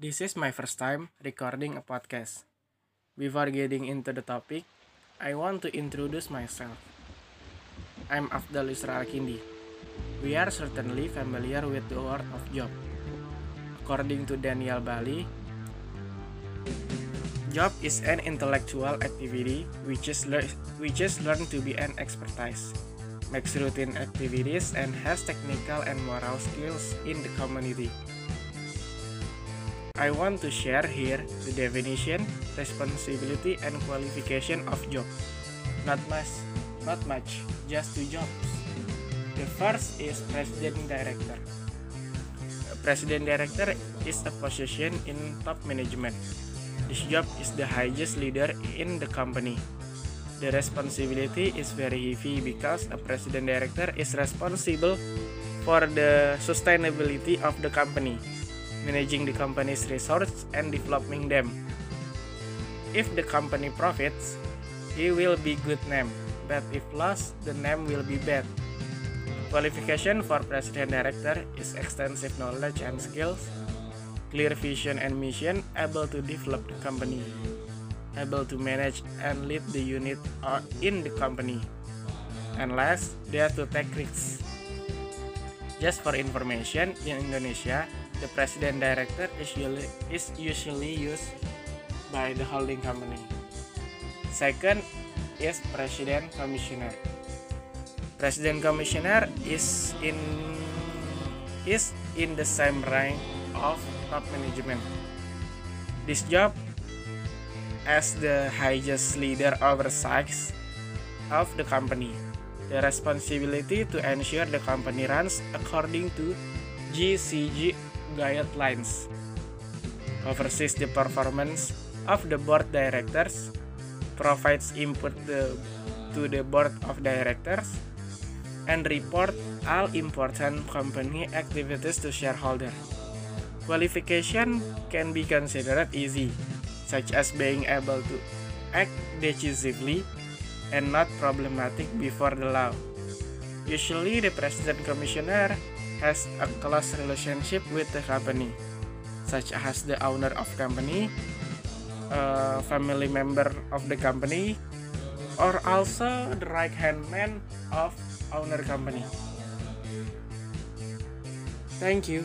This is my first time recording a podcast. Before getting into the topic, I want to introduce myself. I'm Afdal Isra Kindi. We are certainly familiar with the word of job. According to Daniel Bali, job is an intellectual activity which is, lear- which is learned to be an expertise, makes routine activities, and has technical and moral skills in the community. I want to share here the definition, responsibility, and qualification of job. Not much, not much, just two jobs. The first is president director. A president director is a position in top management. This job is the highest leader in the company. The responsibility is very heavy because a president director is responsible for the sustainability of the company managing the company's resources and developing them. If the company profits, he will be good name, but if lost, the name will be bad. Qualification for president director is extensive knowledge and skills, clear vision and mission, able to develop the company, able to manage and lead the unit or in the company, and last, have to take risks. Just for information, in Indonesia, the president director is usually, is usually used by the holding company. Second is president commissioner. President commissioner is in is in the same rank of top management. This job as the highest leader oversight of the company. The responsibility to ensure the company runs according to GCG guidelines, oversees the performance of the board directors, provides input the, to the board of directors, and report all important company activities to shareholder. Qualification can be considered easy, such as being able to act decisively and not problematic before the law. Usually, the president commissioner has a close relationship with the company, such as the owner of company, a family member of the company, or also the right hand man of owner company. Thank you.